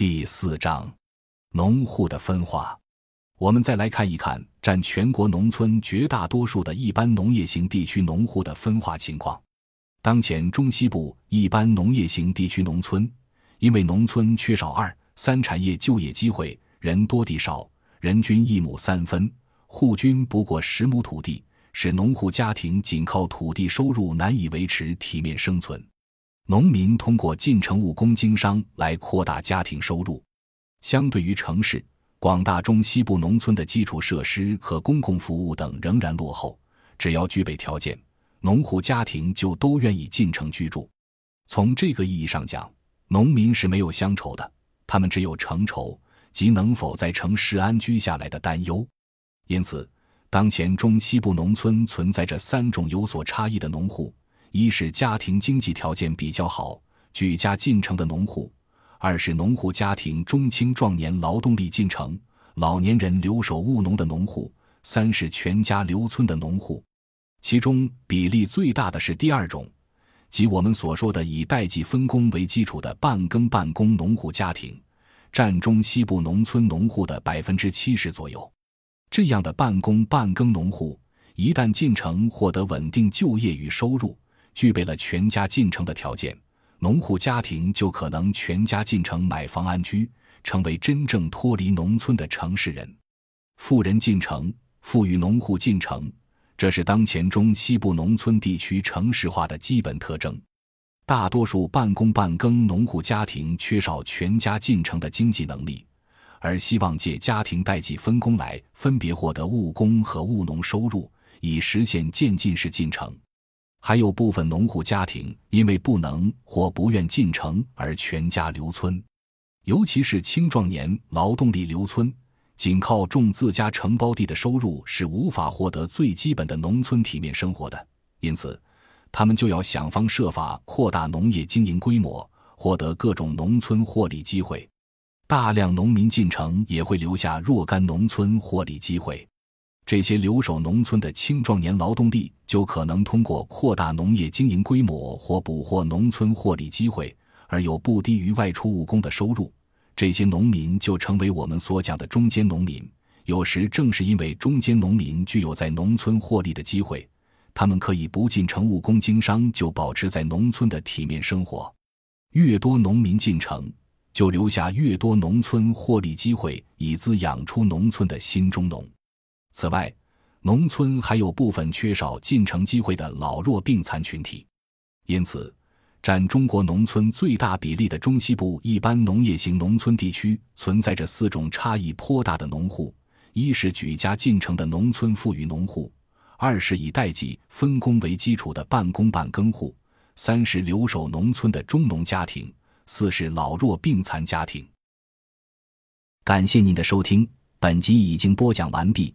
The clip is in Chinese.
第四章，农户的分化。我们再来看一看占全国农村绝大多数的一般农业型地区农户的分化情况。当前中西部一般农业型地区农村，因为农村缺少二三产业就业机会，人多地少，人均一亩三分，户均不过十亩土地，使农户家庭仅靠土地收入难以维持体面生存。农民通过进城务工经商来扩大家庭收入。相对于城市。广大中西部农村的基础设施和公共服务等仍然落后，只要具备条件，农户家庭就都愿意进城居住。从这个意义上讲，农民是没有乡愁的，他们只有城愁，即能否在城市安居下来的担忧。因此，当前中西部农村存在着三种有所差异的农户：一是家庭经济条件比较好，举家进城的农户。二是农户家庭中青壮年劳动力进城，老年人留守务农的农户；三是全家留村的农户。其中比例最大的是第二种，即我们所说的以代际分工为基础的半耕半工农户家庭，占中西部农村农户的百分之七十左右。这样的半工半耕农户，一旦进城获得稳定就业与收入，具备了全家进城的条件。农户家庭就可能全家进城买房安居，成为真正脱离农村的城市人。富人进城，富裕农户进城，这是当前中西部农村地区城市化的基本特征。大多数半工半耕农户家庭缺少全家进城的经济能力，而希望借家庭代际分工来分别获得务工和务农收入，以实现渐进式进城。还有部分农户家庭因为不能或不愿进城而全家留村，尤其是青壮年劳动力留村，仅靠种自家承包地的收入是无法获得最基本的农村体面生活的，因此，他们就要想方设法扩大农业经营规模，获得各种农村获利机会。大量农民进城也会留下若干农村获利机会。这些留守农村的青壮年劳动力，就可能通过扩大农业经营规模或捕获农村获利机会，而有不低于外出务工的收入。这些农民就成为我们所讲的中间农民。有时正是因为中间农民具有在农村获利的机会，他们可以不进城务工经商，就保持在农村的体面生活。越多农民进城，就留下越多农村获利机会，以滋养出农村的新中农。此外，农村还有部分缺少进城机会的老弱病残群体，因此，占中国农村最大比例的中西部一般农业型农村地区存在着四种差异颇大的农户：一是举家进城的农村富裕农户；二是以代际分工为基础的半工半耕户；三是留守农村的中农家庭；四是老弱病残家庭。感谢您的收听，本集已经播讲完毕。